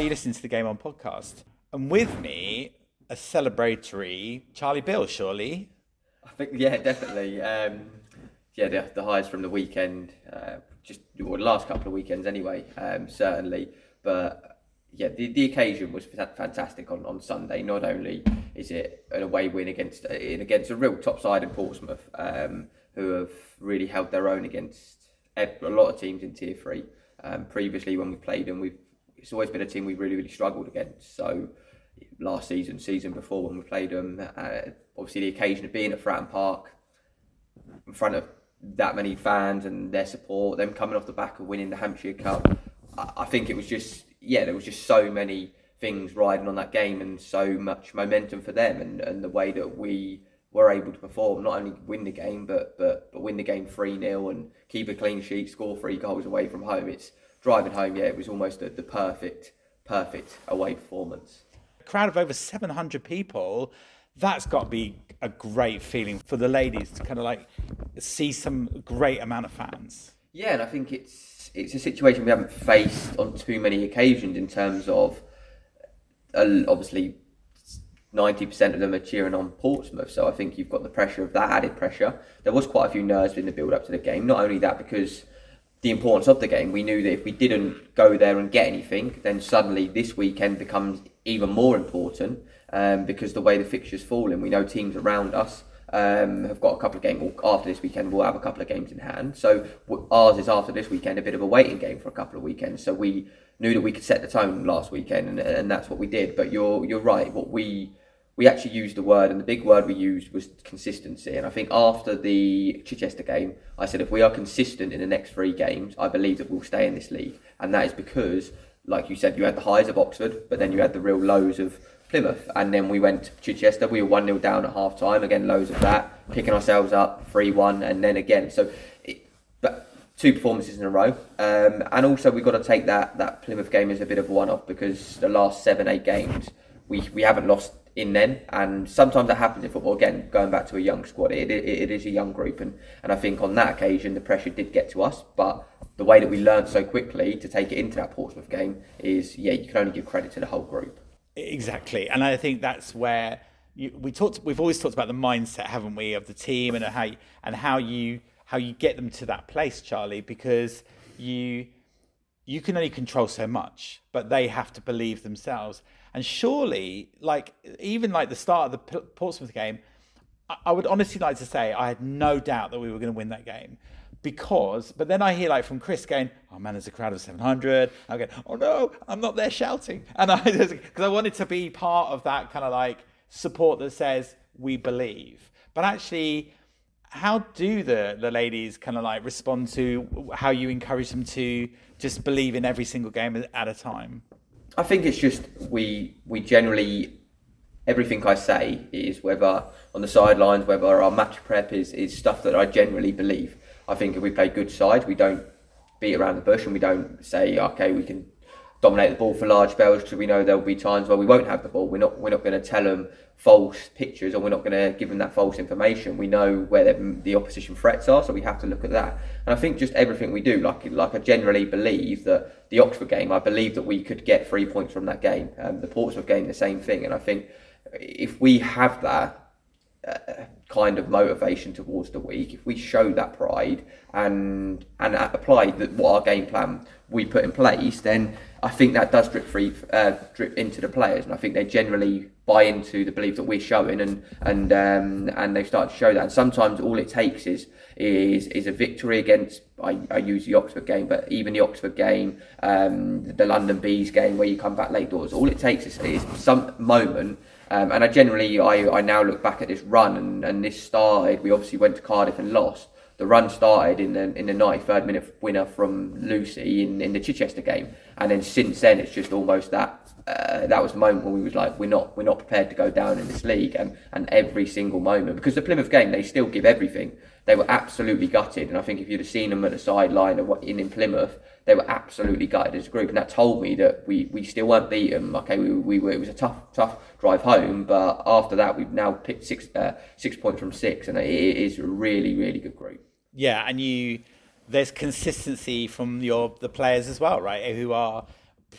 you listening to the Game On podcast? And with me, a celebratory Charlie Bill, surely. I think yeah, definitely. Um, yeah, the, the highs from the weekend, uh, just or the last couple of weekends anyway, um, certainly. But yeah, the, the occasion was fantastic on, on Sunday. Not only is it an away win against in against a real top side in Portsmouth, um, who have really held their own against a lot of teams in Tier Three. Um, previously, when we played them, we've it's always been a team we really really struggled against. So last season, season before when we played them, uh, obviously the occasion of being at Fratton Park in front of that many fans and their support, them coming off the back of winning the Hampshire Cup, I, I think it was just yeah, there was just so many things riding on that game and so much momentum for them and, and the way that we were able to perform, not only win the game but but but win the game three 0 and keep a clean sheet, score three goals away from home. It's driving home. Yeah, it was almost the, the perfect perfect away performance. A crowd of over seven hundred people. That's got to be a great feeling for the ladies to kind of like see some great amount of fans. Yeah, and I think it's it's a situation we haven't faced on too many occasions in terms of uh, obviously 90% of them are cheering on Portsmouth. So I think you've got the pressure of that added pressure. There was quite a few nerves in the build up to the game. Not only that, because the importance of the game, we knew that if we didn't go there and get anything, then suddenly this weekend becomes even more important um, because the way the fixtures fall in, we know teams around us um, have got a couple of games after this weekend. We'll have a couple of games in hand. So ours is after this weekend a bit of a waiting game for a couple of weekends. So we knew that we could set the tone last weekend, and, and that's what we did. But you're you're right. What we we actually used the word, and the big word we used was consistency. And I think after the Chichester game, I said if we are consistent in the next three games, I believe that we'll stay in this league. And that is because, like you said, you had the highs of Oxford, but then you had the real lows of Plymouth. And then we went to Chichester, we were 1 0 down at half time, again, lows of that, picking ourselves up 3 1, and then again. So, it, but two performances in a row. Um, and also, we've got to take that, that Plymouth game as a bit of a one off because the last seven, eight games, we, we haven't lost in then, and sometimes that happens in football. Again, going back to a young squad, it, it, it is a young group, and, and I think on that occasion the pressure did get to us. But the way that we learned so quickly to take it into that Portsmouth game is, yeah, you can only give credit to the whole group. Exactly, and I think that's where you, we talked. We've always talked about the mindset, haven't we, of the team and how and how you how you get them to that place, Charlie, because you you can only control so much, but they have to believe themselves. And surely, like even like the start of the Portsmouth game, I would honestly like to say I had no doubt that we were going to win that game. Because but then I hear like from Chris going oh man there's a crowd of 700 I'm go oh no I'm not there shouting. And I because I wanted to be part of that kind of like support that says we believe. But actually how do the the ladies kind of like respond to how you encourage them to just believe in every single game at a time I think it's just we we generally everything I say is whether on the sidelines, whether our match prep is, is stuff that I generally believe. I think if we play good sides, we don't beat around the bush and we don't say, okay, we can dominate the ball for large spells because we know there'll be times where we won't have the ball. We're not we're not going to tell them false pictures or we're not going to give them that false information. We know where the, the opposition threats are, so we have to look at that. And I think just everything we do, like like I generally believe that the Oxford game, I believe that we could get three points from that game. Um, the Portsmouth game, the same thing. And I think if we have that. Kind of motivation towards the week, if we show that pride and and apply the, what our game plan we put in place, then I think that does drip free uh, drip into the players, and I think they generally buy into the belief that we're showing, and and um, and they start to show that. And sometimes all it takes is is is a victory against. I, I use the Oxford game, but even the Oxford game, um, the London Bees game, where you come back late doors. All it takes is, is some moment um, and I generally, I, I now look back at this run, and, and this started. We obviously went to Cardiff and lost. The run started in the in the 93rd minute winner from Lucy in, in the Chichester game, and then since then it's just almost that uh, that was the moment when we was like we're not we're not prepared to go down in this league, and and every single moment because the Plymouth game they still give everything. They were absolutely gutted, and I think if you'd have seen them at the sideline in in Plymouth, they were absolutely gutted as a group, and that told me that we, we still weren't beaten. Okay, we, we were, it was a tough tough drive home, but after that we've now picked six uh, six points from six, and it is a really really good group. Yeah, and you there's consistency from your the players as well, right? Who are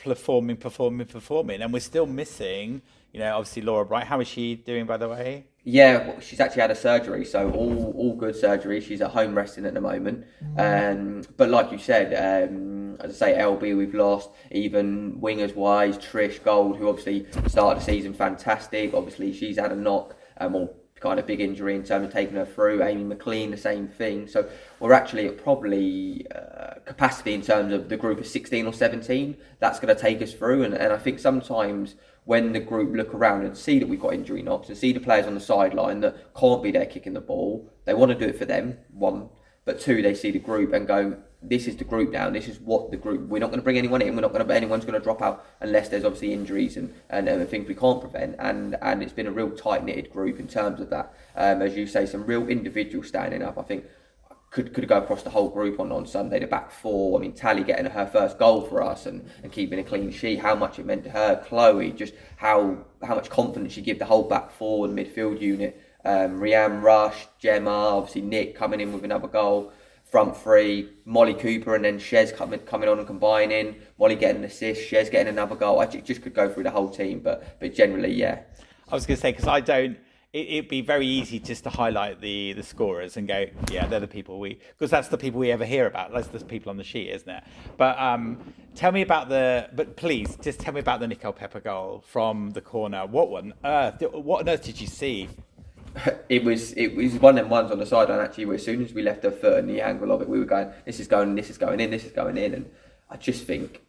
performing, performing, performing, and we're still missing. You know, obviously Laura Bright. How is she doing, by the way? Yeah, well, she's actually had a surgery, so all all good surgery. She's at home resting at the moment. Um, but like you said, um, as I say, LB we've lost. Even wingers wise, Trish Gold, who obviously started the season fantastic. Obviously, she's had a knock. Um, or kind of big injury in terms of taking her through. Amy McLean, the same thing. So we're actually at probably uh, capacity in terms of the group of 16 or 17. That's going to take us through. And, and I think sometimes when the group look around and see that we've got injury knocks and see the players on the sideline that can't be there kicking the ball, they want to do it for them, one. But two, they see the group and go, this is the group now. This is what the group. We're not going to bring anyone in. We're not going to. Anyone's going to drop out unless there's obviously injuries and and, and things we can't prevent. And and it's been a real tight knitted group in terms of that. Um, as you say, some real individuals standing up. I think could could go across the whole group on, on Sunday. The back four. I mean, Tally getting her first goal for us and, and keeping a clean sheet. How much it meant to her. Chloe, just how how much confidence she gave the whole back four and midfield unit. Um, Rianne Rush, Gemma, obviously Nick coming in with another goal front three, Molly Cooper, and then Shez coming coming on and combining. Molly getting an assist, Shez getting another goal. I just could go through the whole team, but but generally, yeah. I was going to say because I don't. It, would be very easy just to highlight the the scorers and go, yeah, they're the people we because that's the people we ever hear about. That's the people on the sheet, isn't it? But um, tell me about the. But please, just tell me about the Nicole Pepper goal from the corner. What on earth? What on earth did you see? it was it was one them ones on the sideline actually as soon as we left the foot and the angle of it we were going this is going this is going in this is going in and I just think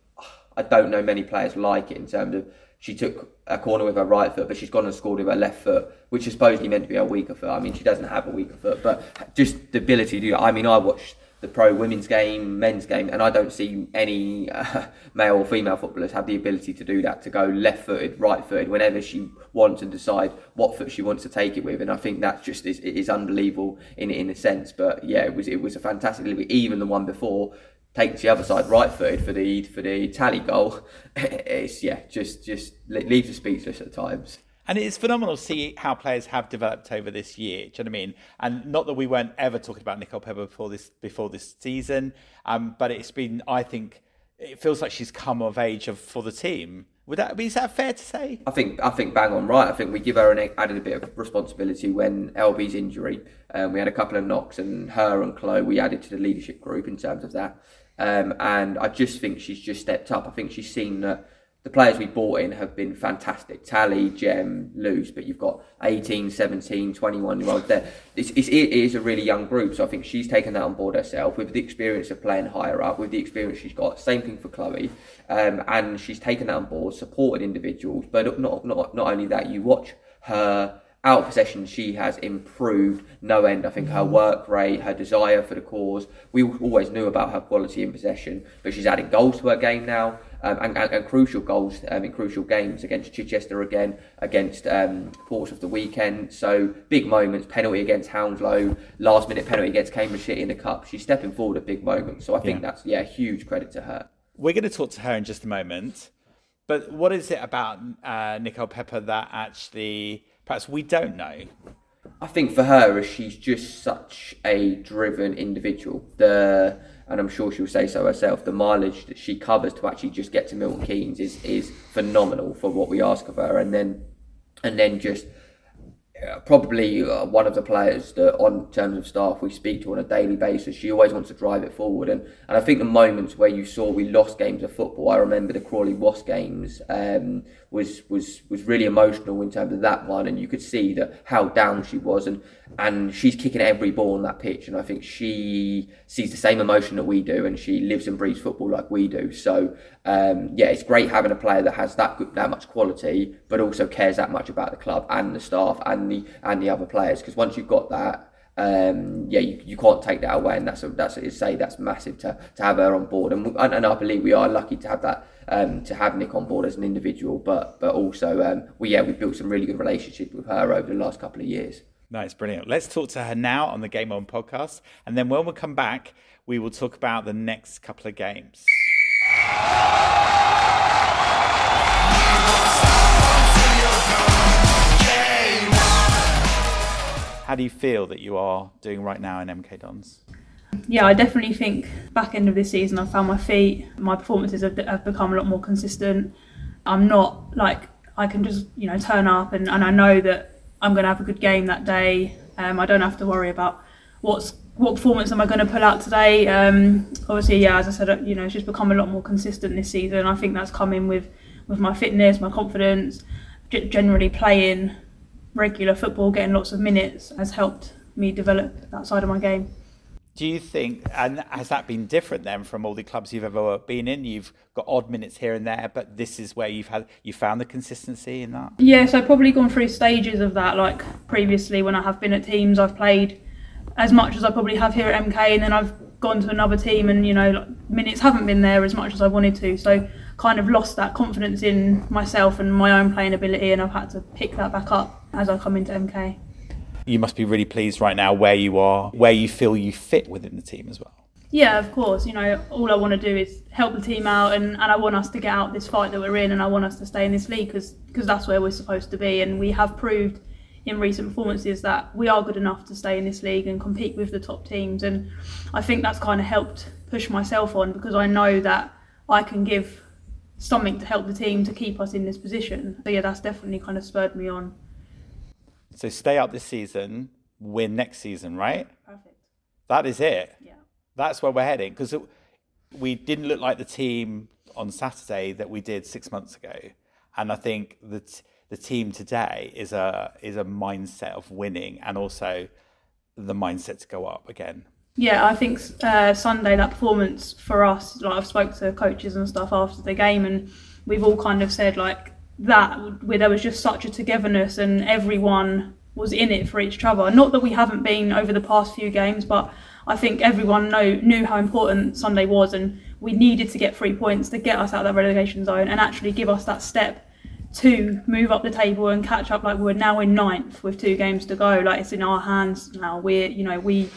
I don't know many players like it in terms of she took a corner with her right foot but she's gone and scored with her left foot which is supposedly meant to be her weaker foot I mean she doesn't have a weaker foot but just the ability to do it I mean I watched the pro women's game, men's game, and I don't see any uh, male or female footballers have the ability to do that, to go left footed, right footed, whenever she wants and decide what foot she wants to take it with. And I think that's just is, is unbelievable in in a sense. But yeah, it was it was a fantastic Even the one before takes the other side right footed for the for the tally goal. It's yeah, just just leaves us speechless at times. And it's phenomenal to see how players have developed over this year. Do you know what I mean? And not that we weren't ever talking about Nicole Pepper before this before this season, um, but it's been, I think, it feels like she's come of age of, for the team. Would that be is that fair to say? I think I think bang on right. I think we give her an added a bit of responsibility when LB's injury. Um, we had a couple of knocks, and her and Chloe we added to the leadership group in terms of that. Um, and I just think she's just stepped up. I think she's seen that the players we bought in have been fantastic. Tally, Gem, Luce, but you've got 18, 17, 21 year olds there. It's, it's, it is a really young group, so I think she's taken that on board herself with the experience of playing higher up, with the experience she's got. Same thing for Chloe. Um, and she's taken that on board, supported individuals, but not, not, not only that, you watch her out of possession, she has improved no end. I think her mm. work rate, her desire for the cause, we always knew about her quality in possession, but she's adding goals to her game now. Um, and, and, and, crucial goals um, in crucial games against Chichester again, against um, Portsmouth the weekend. So big moments, penalty against Hounslow, last minute penalty against Cambridge City in the Cup. She's stepping forward at big moments. So I think yeah. that's yeah, huge credit to her. We're going to talk to her in just a moment. But what is it about uh, Nicole Pepper that actually perhaps we don't know? I think for her, she's just such a driven individual. The and I'm sure she'll say so herself. The mileage that she covers to actually just get to Milton Keynes is is phenomenal for what we ask of her, and then and then just probably uh, one of the players that, on terms of staff, we speak to on a daily basis. She always wants to drive it forward, and, and I think the moments where you saw we lost games of football, I remember the Crawley Wasps games um, was was was really emotional in terms of that one, and you could see that how down she was, and and she's kicking every ball on that pitch, and I think she sees the same emotion that we do, and she lives and breathes football like we do. So um, yeah, it's great having a player that has that good, that much quality, but also cares that much about the club and the staff and the and the other players. Because once you've got that, um, yeah, you, you can't take that away, and that's a, that's a, say that's massive to, to have her on board, and, and, and I believe we are lucky to have that um, to have Nick on board as an individual, but but also um, we yeah we've built some really good relationships with her over the last couple of years. Nice, brilliant. Let's talk to her now on the Game On podcast, and then when we come back, we will talk about the next couple of games. How do you feel that you are doing right now in MK Dons? Yeah, I definitely think back end of this season I found my feet. My performances have, have become a lot more consistent. I'm not like I can just you know turn up and, and I know that I'm going to have a good game that day. Um, I don't have to worry about what's what performance am I going to pull out today. Um, obviously, yeah, as I said, you know, it's just become a lot more consistent this season. I think that's coming with with my fitness, my confidence, generally playing regular football, getting lots of minutes has helped me develop that side of my game. Do you think, and has that been different then from all the clubs you've ever been in? You've got odd minutes here and there, but this is where you've had you found the consistency in that. Yes, I've probably gone through stages of that. Like previously, when I have been at teams, I've played as much as I probably have here at MK, and then I've gone to another team, and you know, minutes haven't been there as much as I wanted to. So kind of lost that confidence in myself and my own playing ability, and I've had to pick that back up as I come into MK you must be really pleased right now where you are, where you feel you fit within the team as well. Yeah, of course. You know, all I want to do is help the team out, and, and I want us to get out this fight that we're in, and I want us to stay in this league because that's where we're supposed to be. And we have proved in recent performances that we are good enough to stay in this league and compete with the top teams. And I think that's kind of helped push myself on because I know that I can give something to help the team to keep us in this position. So yeah, that's definitely kind of spurred me on. So stay up this season, win next season, right? Perfect. That is it. Yeah. That's where we're heading because we didn't look like the team on Saturday that we did six months ago, and I think that the team today is a is a mindset of winning and also the mindset to go up again. Yeah, I think uh, Sunday that performance for us, like I've spoke to coaches and stuff after the game, and we've all kind of said like that where there was just such a togetherness and everyone was in it for each other. Not that we haven't been over the past few games, but I think everyone know, knew how important Sunday was, and we needed to get three points to get us out of that relegation zone and actually give us that step to move up the table and catch up. Like we're now in ninth with two games to go. Like it's in our hands now. We're you know we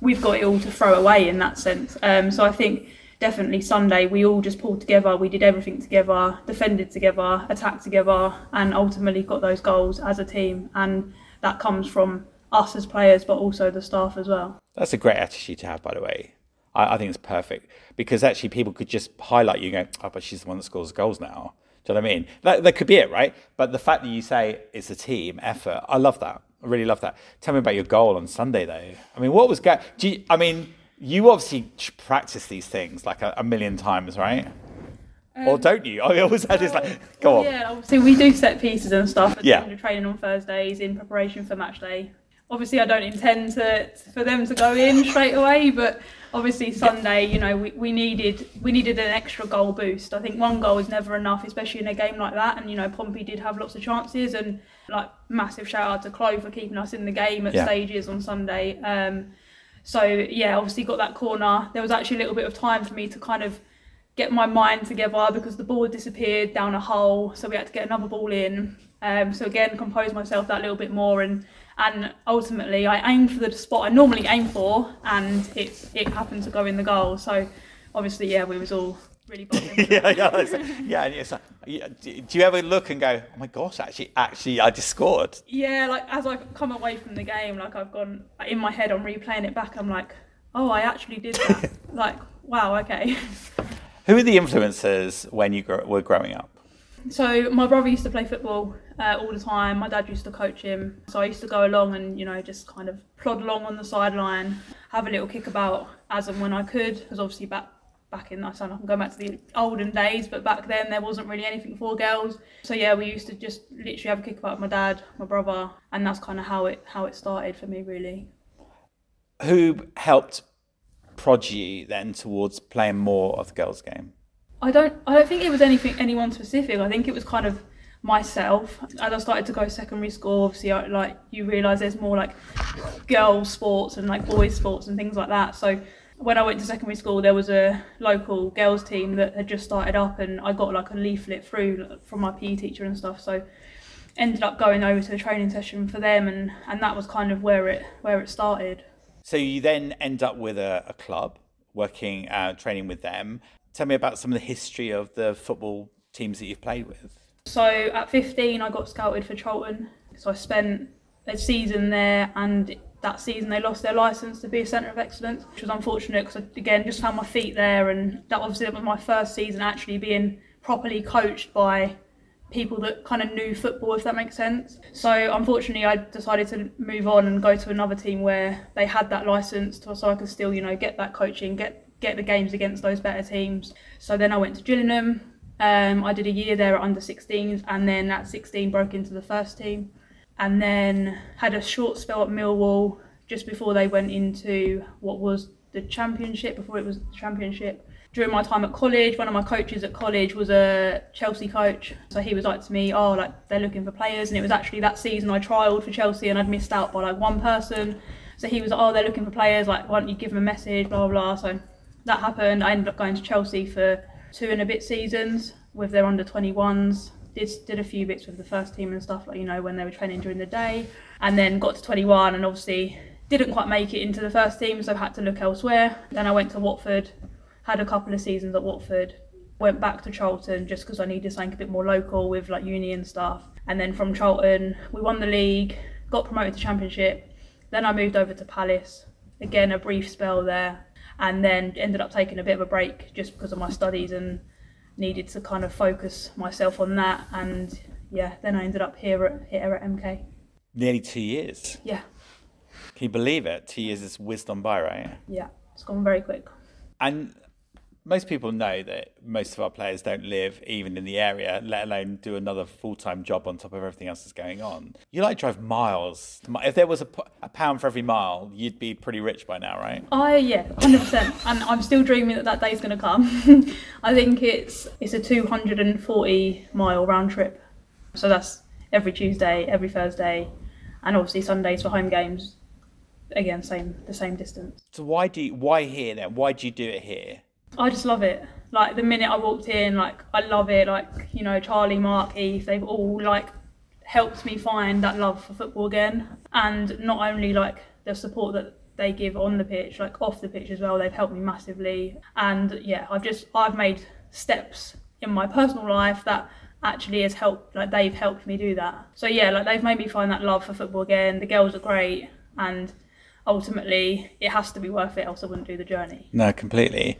we've got it all to throw away in that sense. Um, so I think definitely Sunday we all just pulled together. We did everything together, defended together, attacked together, and ultimately got those goals as a team. And that comes from us as players, but also the staff as well. That's a great attitude to have, by the way. I, I think it's perfect because actually people could just highlight you, and go, "Oh, but she's the one that scores goals now." Do you know what I mean? That, that could be it, right? But the fact that you say it's a team effort, I love that. I really love that. Tell me about your goal on Sunday, though. I mean, what was go? Do I mean, you obviously practice these things like a, a million times, right? Um, or don't you? I always had this like, go on. Yeah, obviously we do set pieces and stuff. And yeah. Training on Thursdays in preparation for match day. Obviously, I don't intend to for them to go in straight away, but obviously Sunday, you know, we, we needed we needed an extra goal boost. I think one goal is never enough, especially in a game like that. And you know, Pompey did have lots of chances, and like massive shout out to Chloe for keeping us in the game at yeah. stages on Sunday. Um, so yeah, obviously got that corner. There was actually a little bit of time for me to kind of get my mind together because the ball disappeared down a hole, so we had to get another ball in. Um, so again, compose myself that little bit more, and and ultimately I aimed for the spot I normally aim for, and it it happened to go in the goal. So obviously, yeah, we was all really yeah, yeah, yeah. And it's like, do you ever look and go, oh my gosh, actually, actually, I just scored? Yeah, like as I come away from the game, like I've gone in my head, I'm replaying it back. I'm like, oh, I actually did that. like, wow, okay. Who are the influences when you were growing up? So my brother used to play football uh, all the time. My dad used to coach him, so I used to go along and you know just kind of plod along on the sideline, have a little kick about as and when I could, because obviously back back in I sound like I'm going back to the olden days, but back then there wasn't really anything for girls. So yeah, we used to just literally have a kick about my dad, my brother, and that's kind of how it how it started for me really. Who helped prod you then towards playing more of the girls' game? I don't I don't think it was anything anyone specific. I think it was kind of myself as I started to go secondary school obviously I, like you realize there's more like girls sports and like boys sports and things like that so when I went to secondary school, there was a local girls team that had just started up, and I got like a leaflet through from my PE teacher and stuff. So ended up going over to a training session for them, and and that was kind of where it where it started. So you then end up with a, a club working uh, training with them. Tell me about some of the history of the football teams that you've played with. So at 15, I got scouted for Charlton. So I spent a season there, and that season they lost their license to be a centre of excellence, which was unfortunate because again just found my feet there, and that obviously was my first season actually being properly coached by people that kind of knew football, if that makes sense. So unfortunately, I decided to move on and go to another team where they had that license, so I could still, you know, get that coaching, get get the games against those better teams. So then I went to Gillingham. Um, I did a year there at under 16s, and then at 16 broke into the first team, and then had a short spell at Millwall just before they went into what was the championship. Before it was the championship, during my time at college, one of my coaches at college was a Chelsea coach. So he was like to me, oh, like they're looking for players. And it was actually that season I trialled for Chelsea and I'd missed out by like one person. So he was like, oh, they're looking for players. Like, why don't you give them a message, blah, blah, blah. So that happened. I ended up going to Chelsea for two and a bit seasons with their under 21s. Did, did a few bits with the first team and stuff, like, you know, when they were training during the day. And then got to 21 and obviously didn't quite make it into the first team, so I had to look elsewhere. Then I went to Watford had a couple of seasons at Watford, went back to Charlton just because I needed something a bit more local with like uni and stuff. And then from Charlton, we won the league, got promoted to Championship. Then I moved over to Palace, again a brief spell there, and then ended up taking a bit of a break just because of my studies and needed to kind of focus myself on that. And yeah, then I ended up here at here at MK. Nearly two years. Yeah. Can you believe it? Two years is whizzed on by, right? Yeah, it's gone very quick. And most people know that most of our players don't live even in the area, let alone do another full time job on top of everything else that's going on. You like drive miles. If there was a, a pound for every mile, you'd be pretty rich by now, right? I yeah, hundred percent. And I'm still dreaming that that day's going to come. I think it's it's a 240 mile round trip, so that's every Tuesday, every Thursday, and obviously Sundays for home games. Again, same the same distance. So why do you, why here then? Why do you do it here? I just love it. Like the minute I walked in, like I love it. Like you know, Charlie, Mark, Eve, they've all like helped me find that love for football again. And not only like the support that they give on the pitch, like off the pitch as well, they've helped me massively. And yeah, I've just I've made steps in my personal life that actually has helped like they've helped me do that. So yeah, like they've made me find that love for football again. The girls are great and ultimately it has to be worth it else I wouldn't do the journey. No, completely.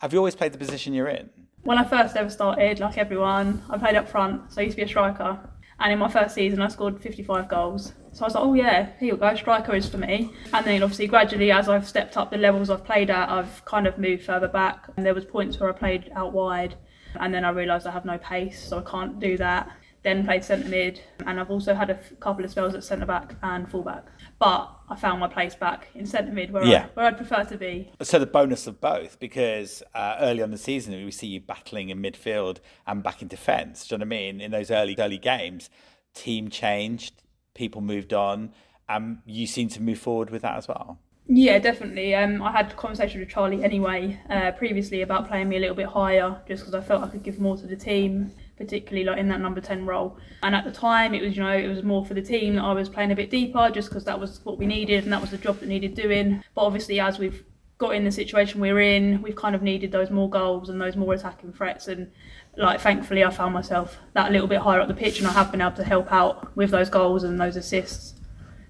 Have you always played the position you're in? When I first ever started, like everyone, I played up front, so I used to be a striker. And in my first season, I scored 55 goals. So I was like, oh yeah, here we go, striker is for me. And then obviously, gradually, as I've stepped up the levels I've played at, I've kind of moved further back. And there was points where I played out wide, and then I realised I have no pace, so I can't do that. Then played centre mid, and I've also had a f- couple of spells at centre back and full back but I found my place back in centre mid where, yeah. I, where I'd prefer to be. So the bonus of both, because uh, early on the season we see you battling in midfield and back in defence. Do you know what I mean? In those early early games, team changed, people moved on, and you seem to move forward with that as well. Yeah, definitely. Um, I had a conversation with Charlie anyway uh, previously about playing me a little bit higher, just because I felt I could give more to the team particularly like in that number 10 role. And at the time, it was, you know, it was more for the team that I was playing a bit deeper just because that was what we needed and that was the job that needed doing. But obviously, as we've got in the situation we're in, we've kind of needed those more goals and those more attacking threats. And like, thankfully, I found myself that little bit higher up the pitch and I have been able to help out with those goals and those assists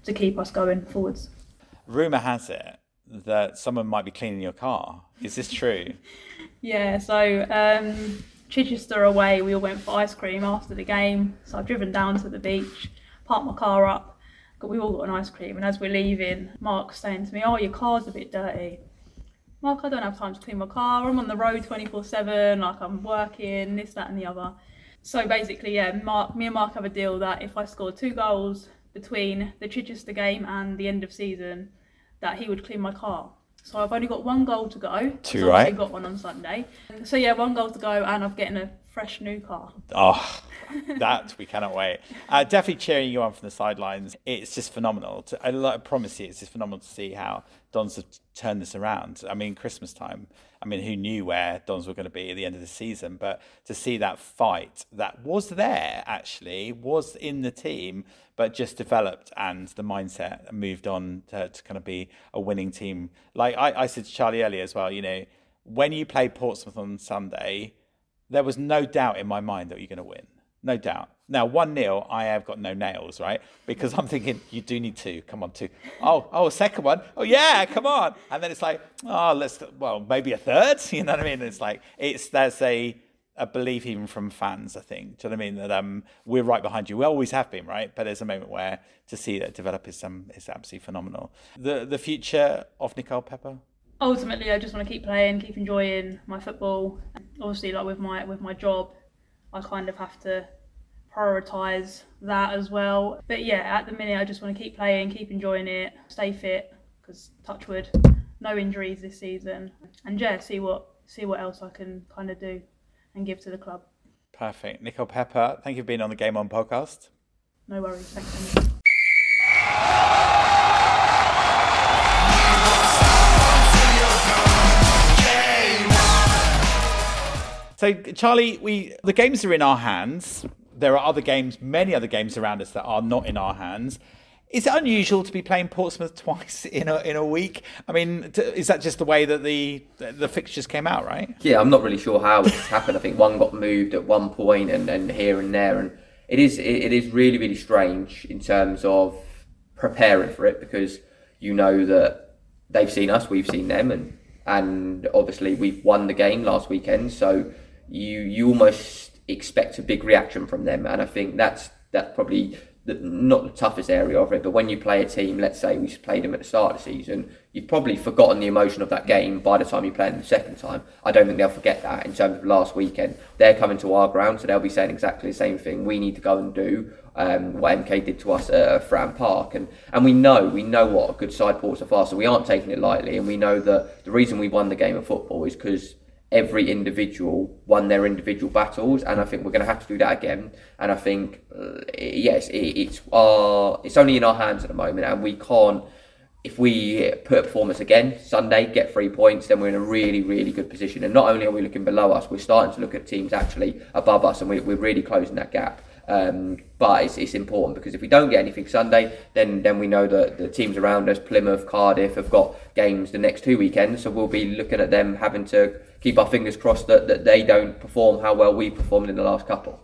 to keep us going forwards. Rumour has it that someone might be cleaning your car. Is this true? yeah, so um, Chichester away, we all went for ice cream after the game. So I've driven down to the beach, parked my car up. Got, we all got an ice cream, and as we're leaving, Mark's saying to me, "Oh, your car's a bit dirty." Mark, I don't have time to clean my car. I'm on the road 24/7. Like I'm working, this, that, and the other. So basically, yeah, Mark, me and Mark have a deal that if I score two goals between the Chichester game and the end of season, that he would clean my car. So I've only got one goal to go. Two, right? got one on Sunday. So yeah, one goal to go, and I've getting a fresh new car. Oh, that we cannot wait. Uh, definitely cheering you on from the sidelines. It's just phenomenal. To, I, I promise you, it's just phenomenal to see how Dons have turned this around. I mean, Christmas time. I mean, who knew where Dons were going to be at the end of the season? But to see that fight that was there actually was in the team, but just developed and the mindset moved on to, to kind of be a winning team. Like I, I said to Charlie earlier as well. You know, when you play Portsmouth on Sunday there was no doubt in my mind that you're going to win. no doubt. Now, one nil, I have got no nails, right? Because I'm thinking you do need two. Come on, two. Oh, oh, second one. Oh yeah, come on. And then it's like, oh, let's well, maybe a third. You know what I mean? It's like it's there's a a belief even from fans. I think. Do you know what I mean? That um, we're right behind you. We always have been, right? But there's a moment where to see that develop is um is absolutely phenomenal. The the future of Nicole Pepper. Ultimately, I just want to keep playing, keep enjoying my football. Obviously, like with my with my job, I kind of have to prioritize that as well. But yeah, at the minute, I just want to keep playing, keep enjoying it, stay fit because touchwood, no injuries this season, and yeah, see what see what else I can kind of do and give to the club. Perfect, Nicole Pepper. Thank you for being on the Game On podcast. No worries. Thanks. So, Charlie, we the games are in our hands. There are other games, many other games around us that are not in our hands. Is it unusual to be playing Portsmouth twice in a in a week? I mean, is that just the way that the the fixtures came out, right? Yeah, I'm not really sure how it's happened. I think one got moved at one point, and, and here and there, and it is it is really really strange in terms of preparing for it because you know that they've seen us, we've seen them, and and obviously we've won the game last weekend, so you you almost expect a big reaction from them, and I think that's that's probably the, not the toughest area of it. But when you play a team, let's say we played them at the start of the season, you've probably forgotten the emotion of that game by the time you play them the second time. I don't think they'll forget that in terms of last weekend. They're coming to our ground, so they'll be saying exactly the same thing. We need to go and do um, what MK did to us at Fratton Park, and and we know we know what a good side Portsmouth are, so we aren't taking it lightly, and we know that the reason we won the game of football is because every individual won their individual battles, and I think we're going to have to do that again. And I think uh, yes, it, it's our it's only in our hands at the moment, and we can't. If we put a performance again Sunday, get three points, then we're in a really, really good position. And not only are we looking below us, we're starting to look at teams actually above us, and we, we're really closing that gap. Um, but it's, it's important because if we don't get anything Sunday, then then we know that the teams around us, Plymouth, Cardiff, have got games the next two weekends. So we'll be looking at them having to keep our fingers crossed that, that they don't perform how well we performed in the last couple.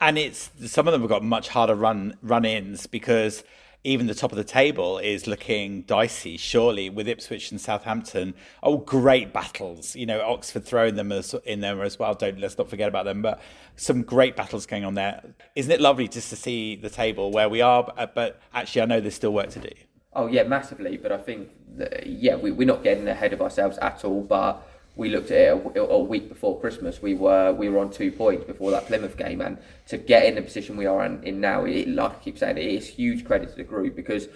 And it's some of them have got much harder run run ins because even the top of the table is looking dicey, surely, with Ipswich and Southampton. Oh, great battles. You know, Oxford throwing them in there as well. Don't let's not forget about them. But some great battles going on there. Isn't it lovely just to see the table where we are? Uh, but actually, I know there's still work to do. Oh yeah, massively. But I think that, yeah, we, we're not getting ahead of ourselves at all. But we looked at it a, a, week before Christmas. We were we were on two points before that Plymouth game, and to get in the position we are in, in now, it, like I keep saying, it is huge credit to the group because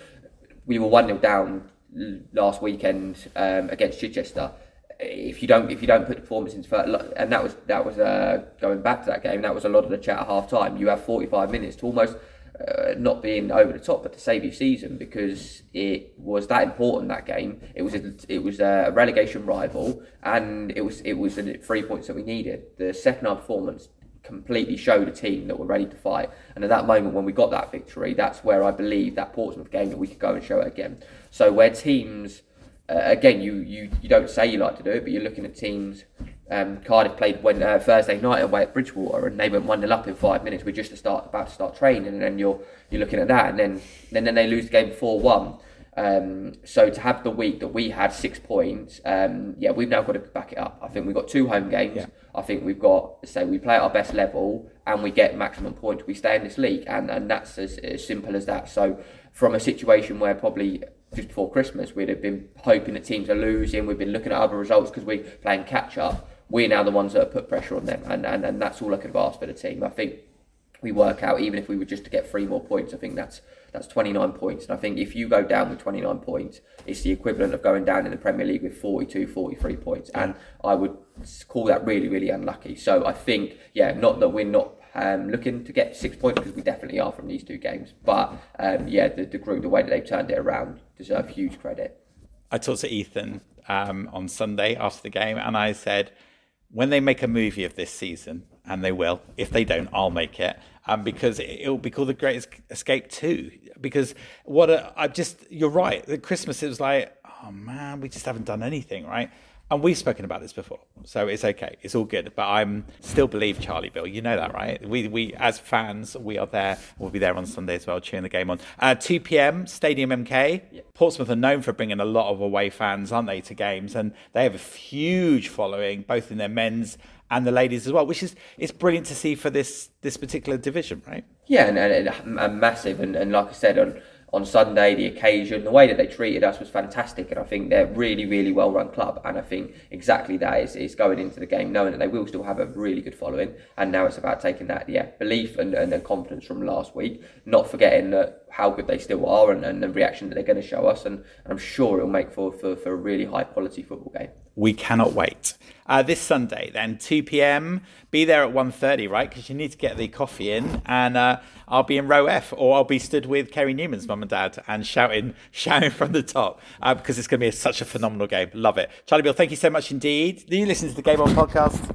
we were one 0 down last weekend um, against Chichester. If you don't if you don't put the performance into first, and that was that was uh, going back to that game, that was a lot of the chat at half time. You have forty five minutes to almost uh, not being over the top, but to save your season because it was that important that game. It was a, it was a relegation rival, and it was it was the three points that we needed. The second half performance completely showed a team that were ready to fight. And at that moment, when we got that victory, that's where I believe that Portsmouth game that we could go and show it again. So where teams, uh, again, you, you you don't say you like to do it, but you're looking at teams um, Cardiff played when uh, Thursday night away at Bridgwater, and they went one 0 up in five minutes. We're just to start about to start training, and then you're you're looking at that, and then then, then they lose the game four one. Um, so to have the week that we had six points, um, yeah, we've now got to back it up. I think we've got two home games. Yeah. I think we've got say we play at our best level and we get maximum points. We stay in this league, and and that's as, as simple as that. So from a situation where probably just before Christmas we'd have been hoping that teams are losing, we've been looking at other results because we're playing catch up we're now the ones that have put pressure on them, and, and, and that's all I could have asked for the team. I think we work out even if we were just to get three more points. I think that's that's 29 points, and I think if you go down with 29 points, it's the equivalent of going down in the Premier League with 42, 43 points, and I would call that really, really unlucky. So I think, yeah, not that we're not um, looking to get six points because we definitely are from these two games, but um, yeah, the, the group, the way that they've turned it around, deserve huge credit. I talked to Ethan um, on Sunday after the game, and I said when they make a movie of this season, and they will, if they don't, I'll make it, um, because it, will be called The Great Escape 2. Because what I just, you're right, at Christmas it was like, oh man, we just haven't done anything, right? And we've spoken about this before, so it's okay. It's all good. But I'm still believe Charlie Bill. You know that, right? We we as fans, we are there. We'll be there on Sunday as well, cheering the game on. Uh, 2 p.m. Stadium MK. Yeah. Portsmouth are known for bringing a lot of away fans, aren't they, to games, and they have a huge following, both in their men's and the ladies as well, which is it's brilliant to see for this this particular division, right? Yeah, and, and, and massive, and, and like I said on on Sunday, the occasion, the way that they treated us was fantastic, and I think they're really, really well run club. And I think exactly that is, is going into the game knowing that they will still have a really good following, and now it's about taking that yeah belief and, and confidence from last week, not forgetting that how good they still are and, and the reaction that they're going to show us, and, and I'm sure it'll make for, for, for a really high quality football game. We cannot wait. Uh, this Sunday, then 2 p.m. Be there at 1.30, right? Because you need to get the coffee in, and uh, I'll be in row F, or I'll be stood with Kerry Newman's mum and dad and shouting, shouting from the top uh, because it's going to be such a phenomenal game. Love it, Charlie Bill. Thank you so much indeed. Do you listen to the Game On podcast?